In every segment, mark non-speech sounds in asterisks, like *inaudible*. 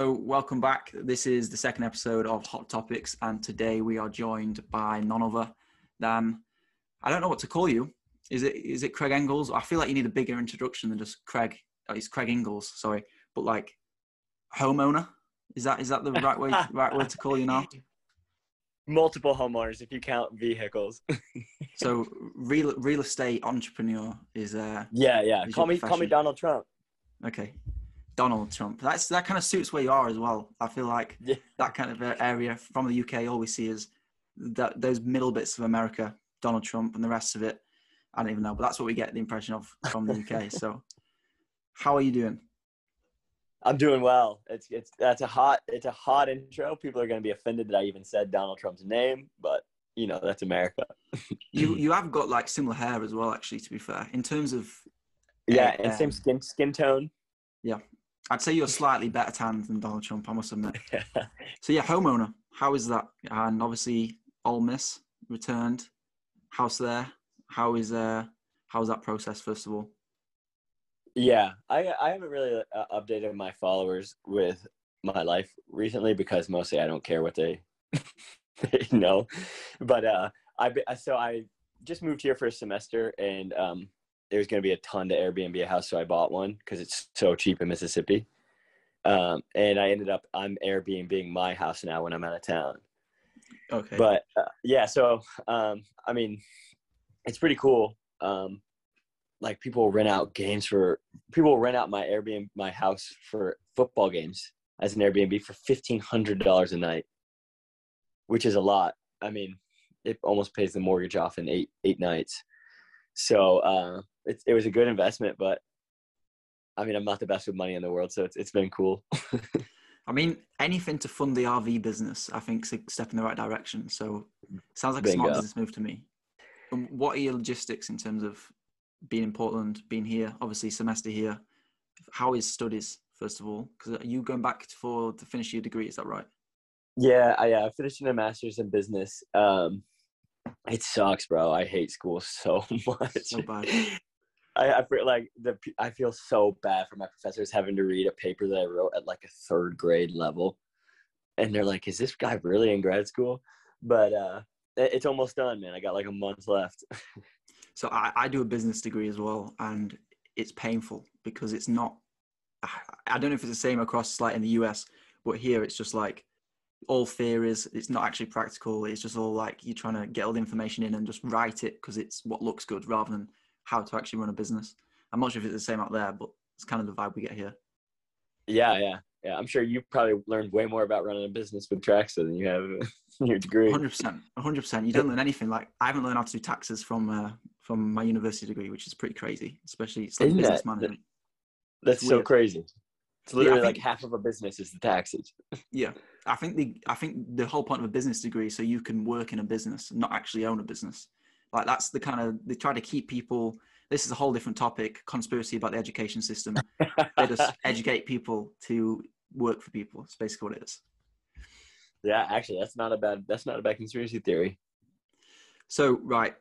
So, welcome back. This is the second episode of Hot Topics, and today we are joined by none other than I don't know what to call you. Is it is it Craig Engels? I feel like you need a bigger introduction than just Craig. Oh, it's Craig Ingles, sorry, but like homeowner. Is that is that the right way *laughs* right word to call you now? Multiple homeowners if you count vehicles. *laughs* So real real estate entrepreneur is uh yeah, yeah. Is Call me call me? Donald Trump. okay. Donald Trump. That's that kind of suits where you are as well. I feel like Yeah. that kind of area from the UK. All we see is that those middle bits of America, Donald Trump, and the rest of it. I don't even know, but that's what we get the impression of from the UK. *laughs* so, how are you doing? I'm doing well. It's it's that's a hot it's a hot intro. People are gonna be offended that I even said Donald Trump's name, but you know, that's America. *laughs* You you have got like similar hair as well, actually. To be fair, in terms of Yeah, uh, and same skin skin tone. I'd say you're slightly better tanned than Donald Trump. I must admit. *laughs* So yeah, homeowner. How is that? And obviously, Ole Miss returned. House there. How is uh how's that process? First of all, Yeah, I I haven't really uh, updated my followers with my life recently because mostly I don't care what they *laughs* they know. But uh, I so I just moved here for a semester and um, there's going to be a ton to Airbnb a house, so I bought one because it's so cheap in Mississippi. Um, and I ended up I'm Airbnbing my house now when I'm out of town. okay. But uh, yeah, so um, I mean, it's pretty cool. Um, like people rent out games for people rent out my Airbnb my house for football games as an Airbnb for fifteen hundred dollars a night, which is a lot. I mean, it almost pays the mortgage off in eight eight nights. So uh, it it was a good investment, but I mean, I'm not the best with money in the world, so it's it's been cool. *laughs* I mean, anything to fund the RV business, I think, is a step in the right direction. So, sounds like a smart business move to me. Um, what are your logistics in terms of being in Portland, being here, obviously semester here? How is studies first of all? Because you going back for to finish your degree, is that right? Yeah, I uh, finished a master's in business. Um, it sucks, bro. I hate school so *laughs* much. So bad. I, I feel like the I feel so bad for my professors having to read a paper that I wrote at like a third grade level, and they're like, "Is this guy really in grad school?" But uh, it- it's almost done, man. I got like a month left. *laughs* So I, I do a business degree as well, and it's painful because it's not. *sighs* I don't know if it's the same across like in the US, but here it's just like all theories. It's not actually practical. It's just all like you're trying to get all the information in and just write it because it's what looks good rather than how to actually run a business. I'm not sure if it's the same out there, but it's kind of the vibe we get here. yeah, yeah, yeah. I'm sure you probably learned way more about running a business with Trackstaa than you have in *laughs* your degree. 100%. 100%. You don't learn anything. Like I haven't learned how to do taxes from uh, from my university degree, which is pretty crazy. Especially it's like Isn't business it? management. That's It's so weird. crazy. It's Yeah, I literally like half of a business is the taxes. *laughs* Yeah, I think the I think the whole point of a business degree is so you can work in a business, not actually own a business. Like that's the kind of they try to keep people. This is a whole different topic, conspiracy about the education system. They just *laughs* educate people to work for people. It's basically what it is. yeah, actually, that's not a bad. That's not a bad conspiracy theory. So right,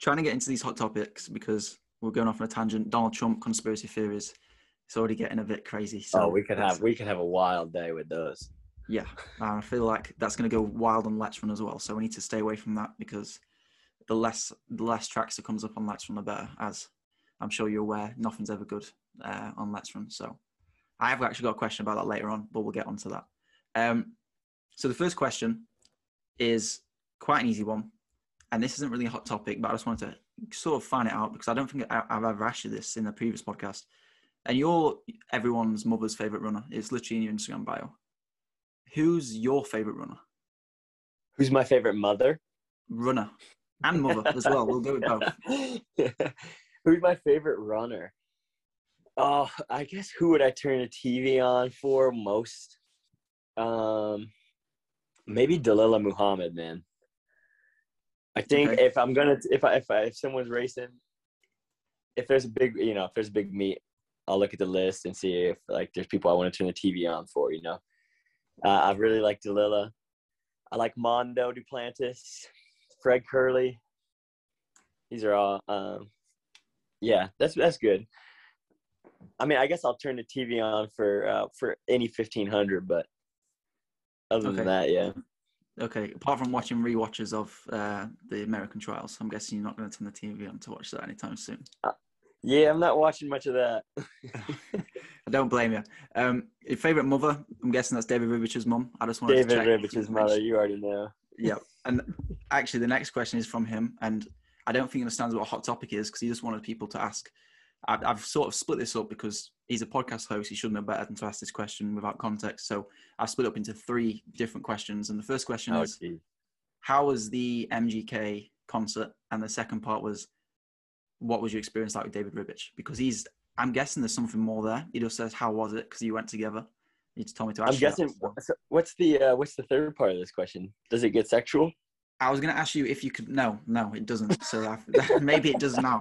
trying to get into these hot topics because we're going off on a tangent. Donald Trump conspiracy theories. It's already getting a bit crazy. So oh, we could have we could have a wild day with those. Yeah, I feel like that's going to go wild on Let's Run as well. So we need to stay away from that because the less the less tracks that comes up on Let's Run, the better. As I'm sure you're aware, nothing's ever good uh, on Let's Run. So I have actually got a question about that later on, but we'll get onto that. Um, so the first question is quite an easy one, and this isn't really a hot topic, but I just wanted to sort of find it out because I don't think I've ever asked you this in the previous podcast. And you're everyone's mother's favorite runner. It's literally in your Instagram bio. Who's your favorite runner? Who's my favorite mother? Runner and mother as well. We'll go with both. *laughs* Who's my favorite runner? Oh, I guess who would I turn the TV on for most? Um, maybe Dalilah Muhammad, man. I think Okay. if I'm gonna, if I, if I, if someone's racing, if there's a big, you know, if there's a big meet, I'll look at the list and see if like there's people I want to turn the TV on for. You know, uh, I really like Dalilah. I like Mondo Duplantis, Fred Kerley. These are all, um, yeah, that's that's good. I mean, I guess I'll turn the TV on for uh, for any fifteen hundred, but other Okay. than that, yeah. Okay, apart from watching rewatches of uh, the American trials, I'm guessing you're not going to turn the TV on to watch that anytime soon. Yeah, I'm not watching much of that. *laughs* I don't blame you. Um, your favorite mother? I'm guessing that's David Ribich's mom. I just wanted David to check. if Ribich's mother, you already know. Yep. And actually, the next question is from him, and I don't think he understands what a hot topic is because he just wanted people to ask. I've, I've sort of split this up because he's a podcast host. He should know better than to ask this question without context. So I've split up into three different questions. And the first question Oh, is, geez. how was the MGK concert? And the second part was, what was your experience like with David Ribich? Because he's, I'm guessing there's something more there. He just says, how was it? Because you went together. He just told me to I'm guessing. so. so What's the uh, what's the third part of this question? Does it get sexual? I was going to ask you if you could. No, no, it doesn't. So I, *laughs* maybe it does now.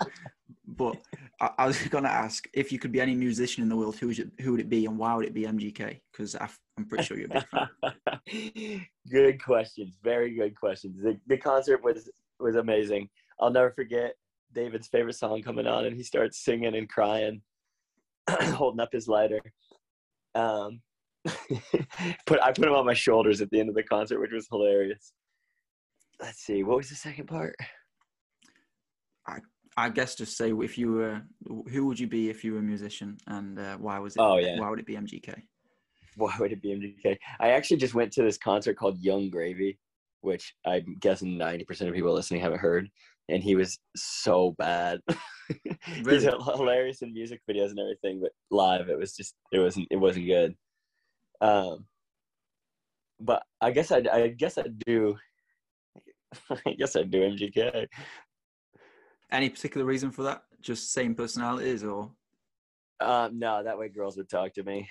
But I, I was *laughs* going to ask if you could be any musician in the world, who would it, who would it be, and why would it be MGK? Because I'm pretty sure you're a *laughs* big fan. good questions. Very good questions. The, the concert was was amazing. I'll never forget David's favorite song coming on, and he starts singing and crying, *clears throat* holding up his lighter. Um, *laughs* put I put him on my shoulders at the end of the concert, which was hilarious. Let's see, what was the second part? I I guess just say if you were, who would you be if you were a musician, and uh, why was it? Oh, yeah. Why would it be MGK? Why would it be MGK? I actually just went to this concert called Yung Gravy, which I'm guessing 90% of people listening haven't heard. And he was so bad. *laughs* He's hilarious in music videos and everything, but live it was just it wasn't it wasn't good. Um, but I guess I I guess I do. *laughs* I guess I do MGK. Any particular reason for that? Just same personalities, or Um, no, that way girls would talk to me.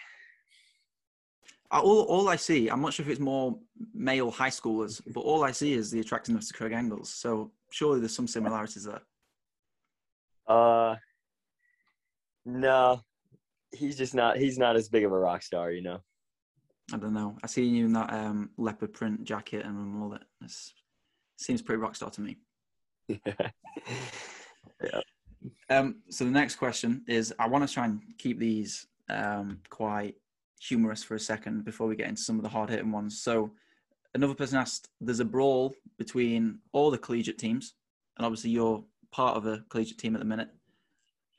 All all I see, I'm not sure if it's more male high schoolers, but all I see is the attractiveness to Craig Engels. So surely there's some similarities there. Uh, no, he's just not. He's not as big of a rock star, you know. I don't know. I see you in that um, leopard print jacket and mullet. It seems pretty rock star to me. *laughs* Um, so the next question is: I want to try and keep these um, quite humorous for a second before we get into some of the hard hitting ones. So another person asked: There's a brawl between all the collegiate teams, and obviously you're part of a collegiate team at the minute.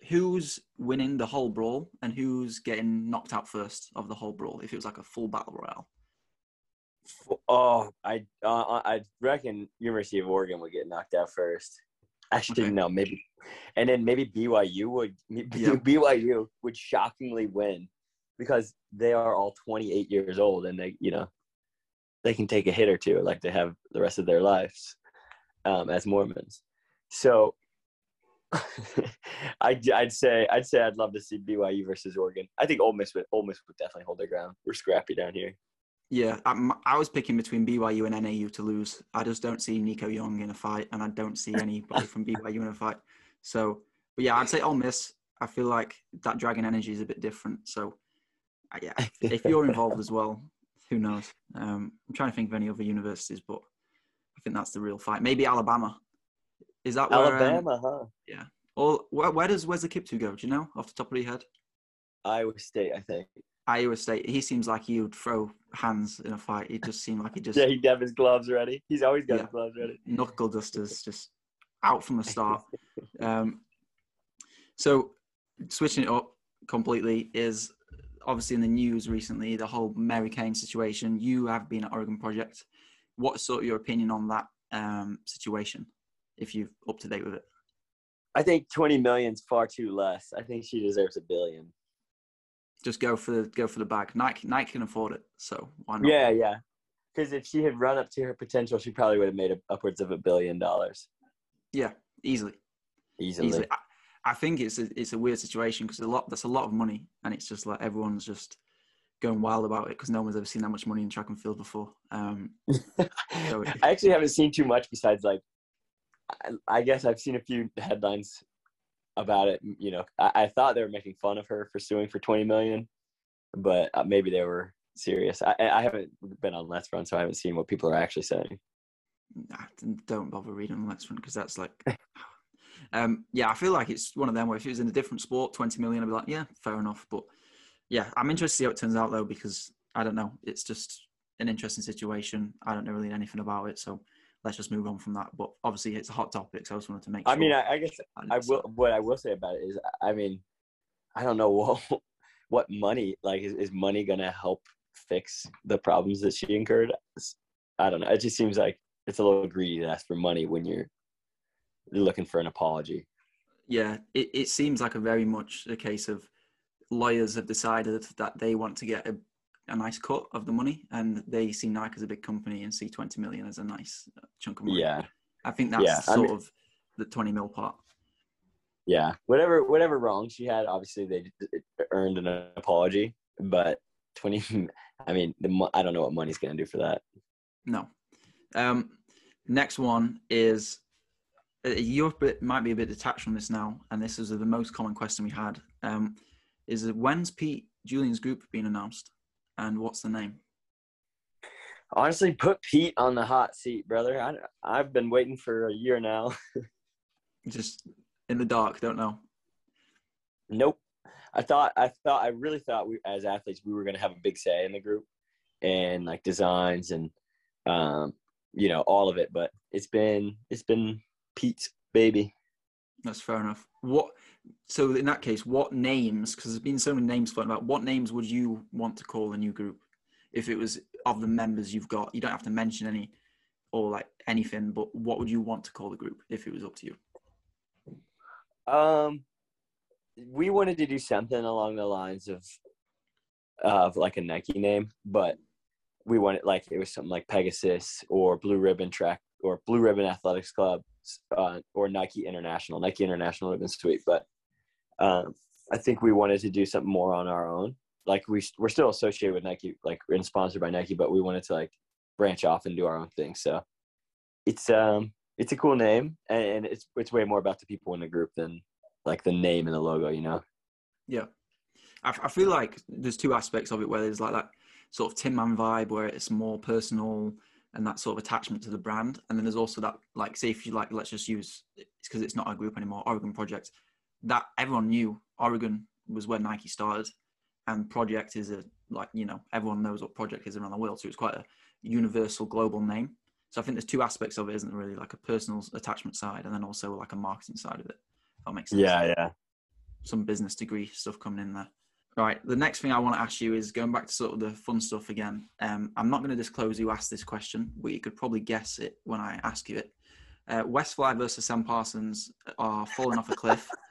Who's winning the whole brawl, and who's getting knocked out first of the whole brawl? If it was like a full battle royale. oh, I uh, I reckon University of Oregon would get knocked out first. Actually, Okay. no, maybe, and then maybe BYU would *laughs* Yeah. BYU would shockingly win because they are all 28 years old and they you know they can take a hit or two like they have the rest of their lives um, as Mormons. So *laughs* I'd, I'd say I'd say I'd love to see BYU versus Oregon. I think Ole Miss would Ole Miss would definitely hold their ground. We're scrappy down here. Yeah, I'm, I was picking between BYU and NAU to lose. I just don't see Nico Young in a fight, and I don't see anybody from *laughs* BYU in a fight. So, but yeah, I'd say Ole Miss. I feel like that Dragon energy is a bit different. So, uh, yeah, if you're involved as well, who knows? Um, I'm trying to think of any other universities, but I think that's the real fight. Maybe Alabama. Is that where? um, Alabama, Yeah. or where, where does where's the Kiptoo go? Do you know off the top of your head? Iowa State, I think. Iowa State. He seems like he would throw hands in a fight. He just seemed like he just *laughs* Yeah, he'd have his gloves ready. He's always got Yeah. his gloves ready. knuckle dusters just out from the start. *laughs* Um, so switching it up completely is obviously in the news recently. The whole Mary Cain situation. You have been at Oregon Project. What's sort of your opinion on that um, situation? If you're up to date with it, I think 20 million's far too less. I think she deserves a billion. just go for the go for the bag. Nike Nike can afford it, so why not? Yeah, yeah. Because if she had run up to her potential, she probably would have made upwards of a billion dollars yeah, easily. easily. easily. I, I think it's a, it's a weird situation because a lot that's a lot of money, and it's just like everyone's just going wild about it because no one's ever seen that much money in track and field before. Um, *laughs* So- I actually haven't seen too much besides like, I, I guess I've seen a few headlines about it. You know, I, I thought they were making fun of her for suing for 20 million, but uh, maybe they were serious. I, I I haven't been on Let's Run, so I haven't seen what people are actually saying. nah, don't bother reading next one because that's like *sighs* Um, yeah, I feel like it's one of them where if it was in a different sport, 20 million, I'd be like, yeah, fair enough. But yeah, I'm interested to see how it turns out though, because I don't know. It's just an interesting situation. I don't know really anything about it. So let's just move on from that. But obviously, it's a hot topic. So I just wanted to make sure. I mean, I, I guess I didn't will. Uh, what I will say about it is, I mean, I don't know *laughs* what what money like is, is money gonna help fix the problems that she incurred. I don't know. It just seems like it's a little greedy to ask for money when you're looking for an apology. yeah, it, it seems like a very much a case of lawyers have decided that they want to get a, a nice cut of the money and they see Nike as a big company and see 20 million as a nice chunk of money. Yeah, I think that's Yeah, I sort mean- of the 20 mil part. yeah. Whatever whatever wrong she had, obviously they earned an apology. But twenty, *laughs* I mean, the I don't know what money's gonna do for that. No. Um, next one is uh, Europe bit- might be a bit detached from this now, and this is the most common question we had. Um, is when's Pete Julian's group being announced, and what's the name? Honestly, put Pete on the hot seat, brother. I, I've been waiting for a year now. *laughs* Just in the dark, don't know. Nope. I thought I thought I really thought we as athletes we were gonna have a big say in the group and like designs and um you know all of it, but it's been it's been Pete's baby. That's fair enough. What? So in that case, what names? Because there's been so many names floating about. What names would you want to call a new group if it was of the members you've got? You don't have to mention any or like anything, but what would you want to call the group if it was up to you? Um we wanted to do something along the lines of of like a Nike name, but we wanted like it was something like Pegasus or Blue Ribbon Track or Blue Ribbon Athletics Club uh, or Nike International. Nike International would have been sweet, but um, I think we wanted to do something more on our own. Like we we're still associated with Nike, like and sponsored by Nike, but we wanted to like branch off and do our own thing. So it's um it's a cool name, and, and it's it's way more about the people in the group than like the name and the logo. You know. Yeah, I, I feel like there's two aspects of it where there's like that sort of Tinman vibe where it's more personal and that sort of attachment to the brand, and then there's also that like say if you like let's just use it's because it's not a group anymore, Oregon Project. That everyone knew Oregon was where Nike started, and Project is a like you know everyone knows what Project is around the world, so it's quite a universal global name. So I think there's two aspects of it, isn't? Really, like a personal attachment side, and then also like a marketing side of it. If that makes sense Yeah, yeah. some business degree stuff coming in there. Right. The next thing I want to ask you is going back to sort of the fun stuff again. Um, I'm not going to disclose who asked this question, but you could probably guess it when I ask you it. Uh, Westfly versus Sam Parsons are falling off a cliff. *laughs*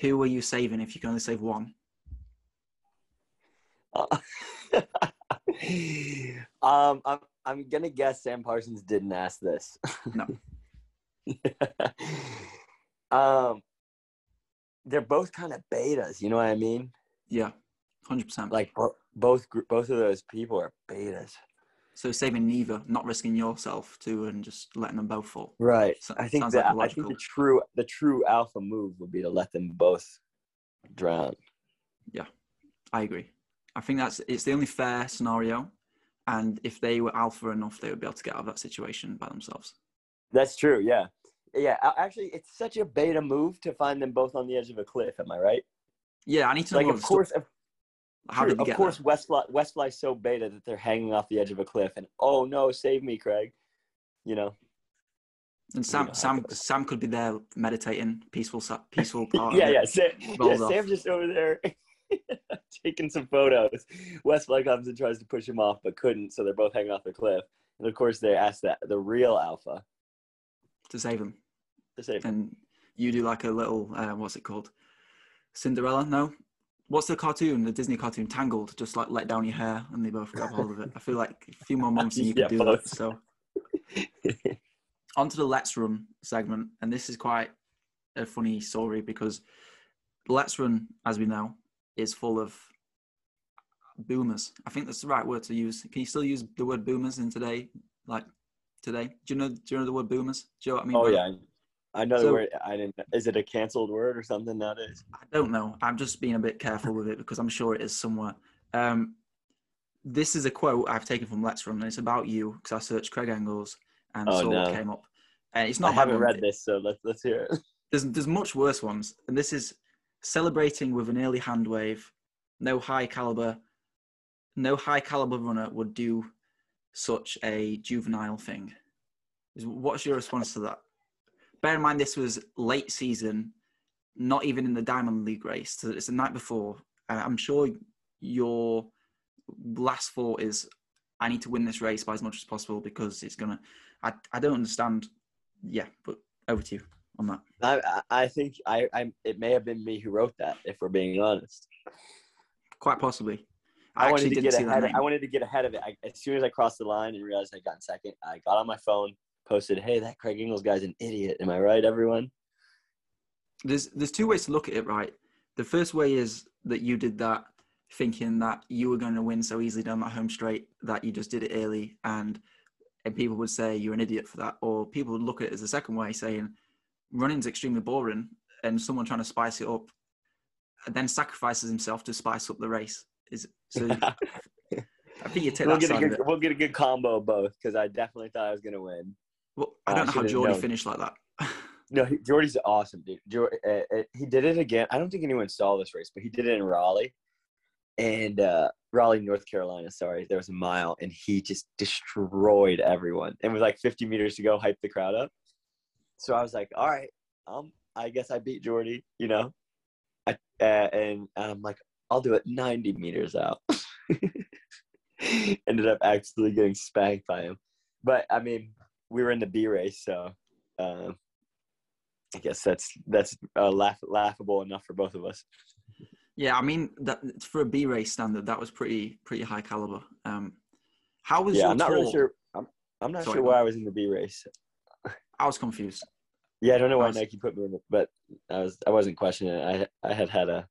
Who are you saving if you can only save one? *laughs* um, I'm I'm gonna guess Sam Parsons didn't ask this. No. *laughs* um, they're both kind of betas. You know what I mean? Yeah, hundred percent. Like bo- both both of those people are betas. So saving neither, not risking yourself too, and just letting them both fall. Right. So- I think that like I think the true the true alpha move would be to let them both drown. Yeah, I agree. I think that's it's the only fair scenario, and if they were alpha enough, they would be able to get out of that situation by themselves. That's true. Yeah. Yeah. Actually, it's such a beta move to find them both on the edge of a cliff. Am I right? Yeah, I need to know. Like, of course, of, how true, did we of course. Westfly Westfly's so beta that they're hanging off the edge of a cliff, and oh no, save me, Craig. You know. And Sam, Sam. Sam could be there meditating, peaceful, peaceful *laughs* part. yeah, yeah, Sam, yeah. just over there *laughs* taking some photos. Westfly comes and tries to push him off, but couldn't, so they're both hanging off the cliff. And of course, they ask that the real alpha to save him. to save him. And you do like a little, uh, what's it called? Cinderella? No. What's the cartoon? The Disney cartoon Tangled. Just like let down your hair, and they both grab hold of it. I feel like a few more months and you *laughs* Yeah, could do both. that. *laughs* So onto the Let's Run segment, and this is quite a funny story because Let's Run, as we know, is full of boomers. I think that's the right word to use. Can you still use the word boomers in today? Like today? Do you know? Do you know the word boomers? Do you know what I mean? oh yeah, I know the So- word. I didn't. Is it a canceled word or something nowadays? I don't know. I'm just being a bit careful with it because I'm sure it is somewhere. Um, this is a quote I've taken from Let's Run, and it's about you because I searched Craig Engels and Oh, saw what came up. And it's not my haven't read this, so let's let's hear it. *laughs* there's there's much worse ones, and this is celebrating with an early hand wave. No high caliber, no high caliber runner would do such a juvenile thing. What's your response to that? Bear in mind this was late season, not even in the Diamond League race. So it's the night before. I'm sure your last thought is, I need to win this race by as much as possible because it's gonna. I I don't understand. Yeah, but over to you on that. I I think I I it may have been me who wrote that. If we're being honest, Quite possibly. I, I, wanted to get ahead. name. I wanted to get ahead of it. I, as soon as I crossed the line and realized I got in second, I got on my phone, posted, "Hey, that Craig Engels guy's an idiot." Am I right, everyone? there's there's two ways to look at it, right? The first way is that you did that thinking that you were going to win so easily down that home straight that you just did it early, and and people would say you're an idiot for that, or people would look at it as a second way, saying running's extremely boring, and someone trying to spice it up, and then sacrifices himself to spice up the race. Is so? *laughs* I think you take we'll that get a good we'll get a good combo of both because I definitely thought I was gonna win. Well, I I don't know how Jordy known. finished like that. *laughs* No, he, Jordy's awesome, dude. Jor- uh, uh, he did it again. I don't think anyone saw this race, but he did it in Raleigh, and uh, Raleigh, North Carolina. Sorry, there was a mile, and he just destroyed everyone. And with like 50 meters to go, hyped the crowd up. So I was like, all right, um, I guess I beat Jordy, you know. I, uh, and I'm like, I'll do it 90 meters out. *laughs* Ended up actually getting spanked by him, but I mean, we were in the B race, so. Um, I guess that's that's uh, laugh, laughable enough for both of us. Yeah, I mean that for a B race standard, that was pretty pretty high caliber. Um, how was yeah, your I'm not tour? really sure. I'm, I'm not Sorry, sure why. I was in the B race. I was confused. Yeah, I don't know why Nice. Nike put me in it, but I was I wasn't questioning it. I I had had a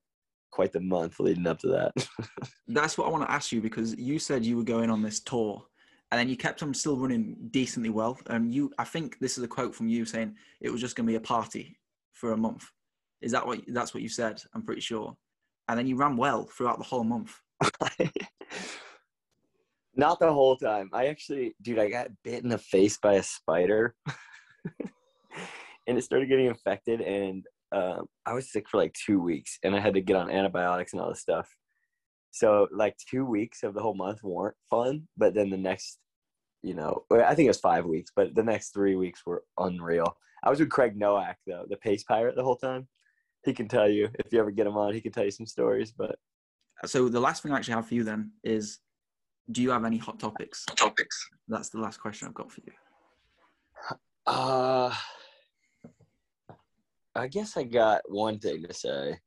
quite the month leading up to that. *laughs* That's what I want to ask you because you said you were going on this tour, and then you kept on still running decently well. And you, I think this is a quote from you saying it was just going to be a party for a month. Is that what? That's what you said. I'm pretty sure. And then you ran well throughout the whole month. *laughs* Not the whole time. I actually, dude, I got bit in the face by a spider, *laughs* and it started getting infected, and um, I was sick for like two weeks, and I had to get on antibiotics and all this stuff. So like two weeks of the whole month weren't fun, but then the next, you know, I think it was five weeks, but the next three weeks were unreal. I was with Craig Noack though, the pace pirate, the whole time. He can tell you if you ever get him on, he can tell you some stories. But So the last thing I actually have for you then is, do you have any hot topics? Hot topics. That's the last question I've got for you. Uh, I guess I got one thing to say.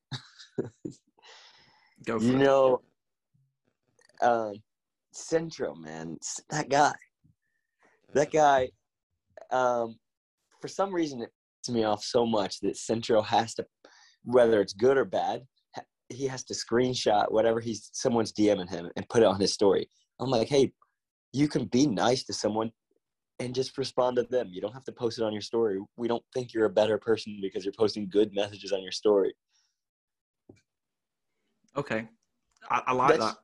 Go for You it. know, um, Centro, man, that guy, that guy, um, for some reason it pisses me off so much that Centro has to, whether it's good or bad, he has to screenshot whatever he's someone's DMing him and put it on his story. I'm like, hey, you can be nice to someone and just respond to them. You don't have to post it on your story. We don't think you're a better person because you're posting good messages on your story. Okay, I, I like That's- that.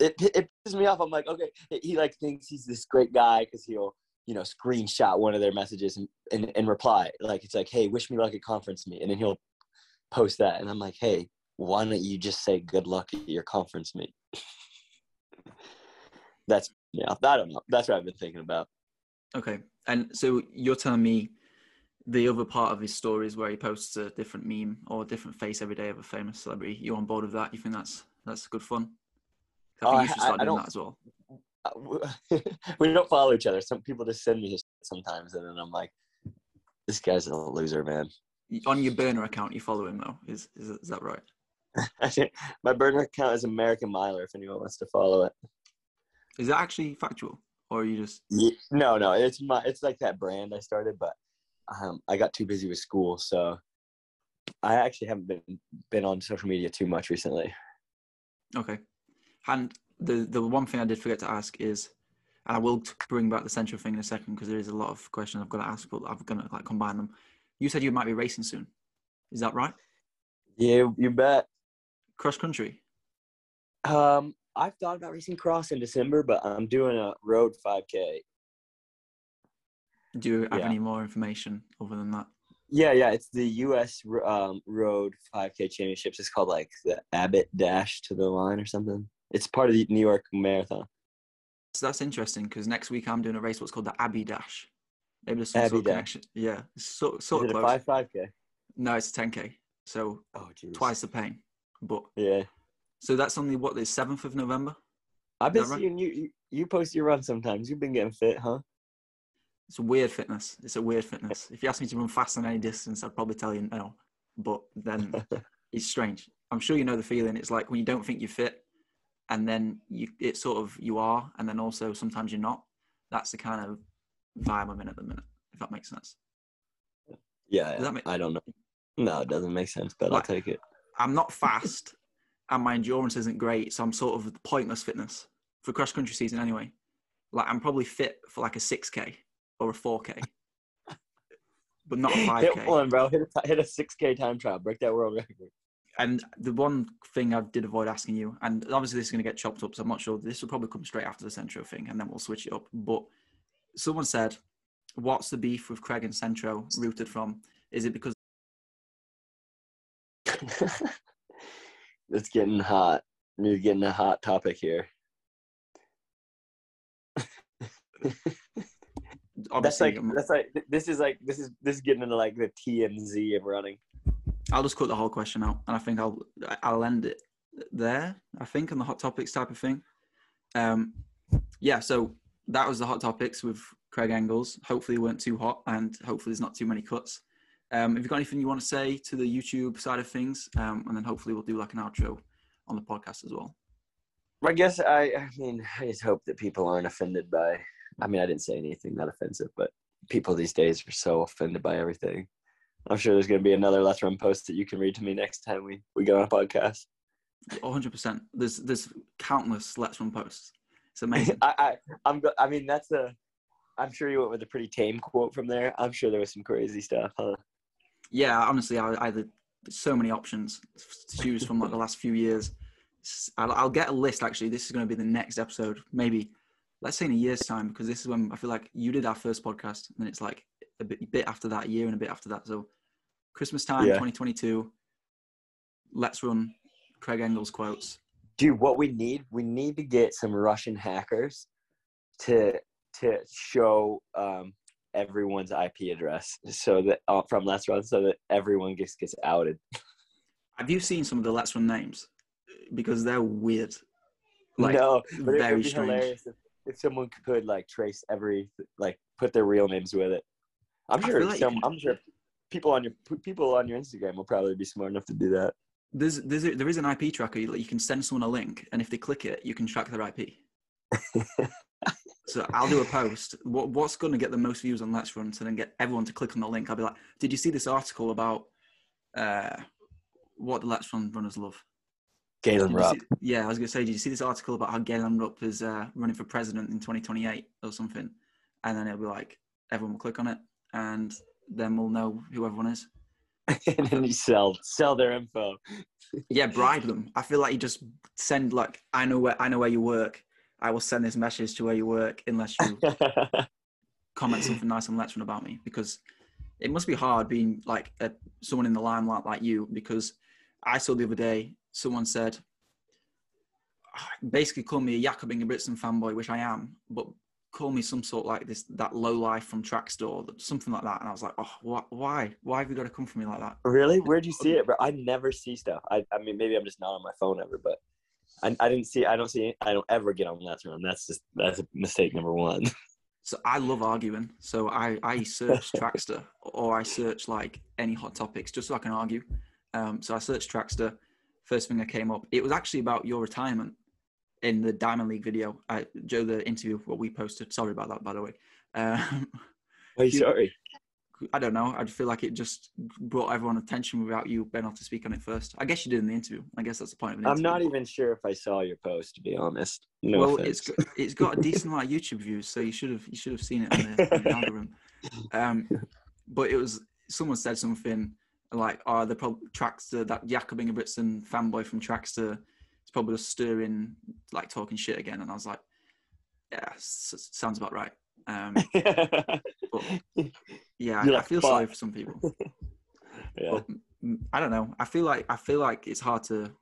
It it pisses me off. I'm like, okay, he like thinks he's this great guy because he'll you know screenshot one of their messages and, and and reply like it's like, hey, wish me luck at conference meet, and then he'll post that, and I'm like, hey, why don't you just say good luck at your conference meet? *laughs* That's yeah, I don't know. That's what I've been thinking about. Okay, and so you're telling me the other part of his story is where he posts a different meme or a different face every day of a famous celebrity. You're on board with that? You think that's that's good fun? I Oh, think I- you should start I doing don't- that as well. Uh, *laughs* we don't follow each other. Some people just send me his sometimes, and then I'm like, this guy's a loser, man. On your burner account, you follow him though. Is is, is that right? *laughs* My burner account is American Miler. If anyone wants to follow it. Is that actually factual, or are you just? Ye- No, no, it's my it's like that brand I started, but um, I got too busy with school, so I actually haven't been been on social media too much recently. Okay. And the the one thing I did forget to ask is, and I will bring back the central thing in a second because there is a lot of questions I've got to ask, but I'm gonna like combine them. You said you might be racing soon. Is that right? Yeah, you bet. Cross country. Um, I've thought about racing cross in December, but I'm doing a road 5K. Do you have Yeah. any more information other than that? Yeah, yeah, it's the U.S. Um, Road 5K Championships. It's called like the Abbott Dash to the line or something. It's part of the New York Marathon. So that's interesting because next week I'm doing a race what's called the Abbey Dash. Maybe there's some Abbey sort of Dash. connection. Yeah, so, sort, Is it of a five five k? No, it's 10k. So Oh, twice the pain. But Yeah, so that's only what the seventh of November. I've been right? seeing you, you. You post your run sometimes. You've been getting fit, huh? It's a weird fitness. It's a weird fitness. If you ask me to run fast on any distance, I'd probably tell you no. But then *laughs* it's strange. I'm sure you know the feeling. It's like when you don't think you're fit, and then you it sort of you are, and then also sometimes you're not. That's the kind of vibe I'm in at the minute. If that makes sense. yeah, Does that make- I don't know. No, it doesn't make sense, but Like- I'll take it. I'm not fast, and my endurance isn't great, so I'm sort of pointless fitness for cross country season anyway. Like I'm probably fit for like a 6k or a 4k, but not a 5k. *laughs* Hit one, bro. Hit a, hit a six k time trial. Break that world record. And the one thing I did avoid asking you, and obviously this is going to get chopped up, so I'm not sure. This will probably come straight after the Centro thing, and then we'll switch it up. But someone said, "What's the beef with Craig and Centro rooted from? Is it because *laughs* it's getting hot. You're getting a hot topic here. *laughs* That's obviously like I'm- that's like this is like this is this is getting into like the TMZ of running. I'll just cut the whole question out, and I think I'll I'll end it there. I think on the hot topics type of thing. Um, yeah. So that was the hot topics with Craig Engels. Hopefully, it weren't too hot, and hopefully, there's not too many cuts. Um, have you got anything you want to say to the YouTube side of things? Um, and then hopefully, we'll do like an outro on the podcast as well. I guess I I mean I just hope that people aren't offended by. I mean I didn't say anything that offensive, but people these days are so offended by everything. I'm sure there's going to be another Let's Run post that you can read to me next time we, we get on a podcast. 100. percent There's there's countless Let's Run posts. It's *laughs* amazing. I, I I'm go- I mean that's a I'm sure you went with a pretty tame quote from there. I'm sure there was some crazy stuff, huh? yeah, honestly, I, I there's so many options to choose from like the last few years. I'll, I'll get a list. Actually, this is going to be the next episode. Maybe let's say in a year's time, because this is when I feel like you did our first podcast, and then it's like a bit, bit after that, a year and a bit after that. So Christmas time, Yeah. 2022. Let's run Craig Engels quotes. Dude, what we need, we need to get some Russian hackers to to show um, everyone's IP address so that uh, from Let's Run, so that everyone gets gets outed. Have you seen some of the Let's Run names? Because they're weird. Like no, but it very would be strange. hilarious if, if someone could like trace every like put their real names with it. I'm sure like some. I'm sure people on your people on your Instagram will probably be smart enough to do that. there's there's a, there is an IP tracker. You, you can send someone a link, and if they click it, you can track their IP. *laughs* so I'll do a post. What what's going to get the most views on Let's Run to then get everyone to click on the link? I'll be like, did you see this article about uh, what the Let's Run runners love? Galen Rupp. see- yeah, I was going to say, did you see this article about how Galen Rupp is uh, running for president in 2028 or something? And then it'll be like, everyone will click on it, and then we'll know who everyone is. *laughs* and then you sell sell their info. Yeah, bribe them. I feel like you just send like, I know where I know where you work. I will send this message to where you work unless you *laughs* comment something nice on Let's about me because it must be hard being like a, someone in the limelight like you because I saw the other day someone said ah, basically call me a Jakob Ingebrigtsen fanboy, which I am, but call me some sort like this that low life from track store, something like that. And I was like, oh, wh- why? Why have you got to come for me like that? really? Where'd you see it, *laughs* bro? I never see stuff. I I mean, maybe I'm just not on my phone ever, but. I, I didn't see. I don't see. I don't ever get on Let's Run. That's just that's a mistake number one. *laughs* So I love arguing. So I, I search *laughs* Trackstaa or I search like any hot topics just so I can argue. Um, so I searched Trackstaa. First thing that came up, it was actually about your retirement in the Diamond League video. I, Joe, the interview what we posted. Sorry about that, by the way. *laughs* Um, Are you sorry? I don't know. I feel like it just brought everyone attention without you being able to speak on it first. I guess you did in the interview. I guess that's the point of an I'm not even sure if I saw your post. To be honest. No well, offense. it's got, it's got a decent amount of YouTube views, so you should have you should have seen it on the, on the algorithm. Um, but it was someone said something like, "Oh, the probably Trackstaa that Jakob Ingebrigtsen fanboy from Trackstaa is probably just stirring like talking shit again." And I was like, "Yeah, sounds about right." Um, *laughs* but yeah, I, I feel sorry for some people. *laughs* Yeah. But mm, I don't know. I feel like I feel like it's hard to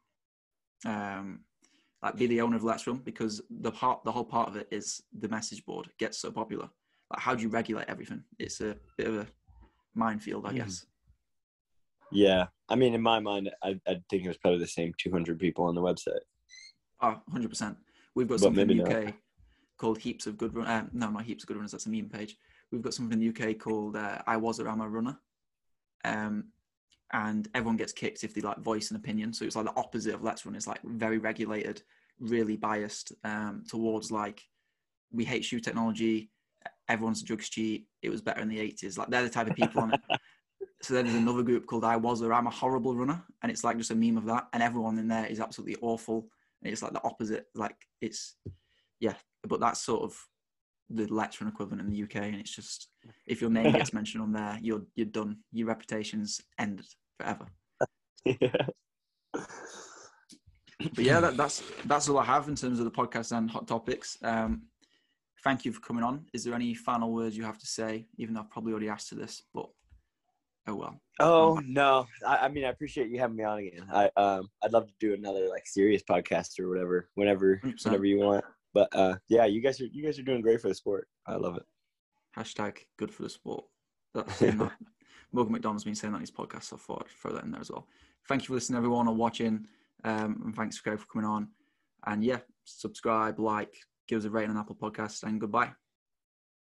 um like be the owner of Let's Run because the part the whole part of it is the message board gets so popular. Like how do you regulate everything? It's a bit of a minefield, I Mhm. guess. Yeah. I mean, in my mind, I, I think it was probably the same 200 people on the website. Oh, 100%. We've got But something in the UK called Heaps of Good Run. Uh, no, not Heaps of Good Runners. That's a meme page. We've got something in the UK called uh, I Was a Rama Runner. Um, and everyone gets kicked if they like voice an opinion. So it's like the opposite of Let's Run. It's like very regulated, really biased um, towards like we hate shoe technology. Everyone's a drugs cheat. It was better in the 80s. Like they're the type of people on it. *laughs* So then there's another group called I Was or I'm a Horrible Runner, and it's like just a meme of that, and everyone in there is absolutely awful. And it's like the opposite. Like it's yeah, but that's sort of the Let's Run equivalent in the UK, and it's just if your name gets *laughs* mentioned on there, you're you're done. Your reputation's ended forever. *laughs* yeah. But yeah, that, that's that's all I have in terms of the podcast and hot topics. Um, thank you for coming on. Is there any final words you have to say? Even though I've probably already asked you this, but oh well. Oh no! I, I mean, I appreciate you having me on again. I um, I'd love to do another like serious podcast or whatever, whenever, 100%. whenever you want. But uh, yeah, you guys are you guys are doing great for the sport. I love it. Hashtag good for the sport. That's *laughs* that. Morgan McDonald's been saying that in his podcast, so I thought I'd throw that in there as well. Thank you for listening, everyone, or watching. Um, and thanks, for coming on. And yeah, subscribe, like, give us a rating on Apple Podcast, and goodbye.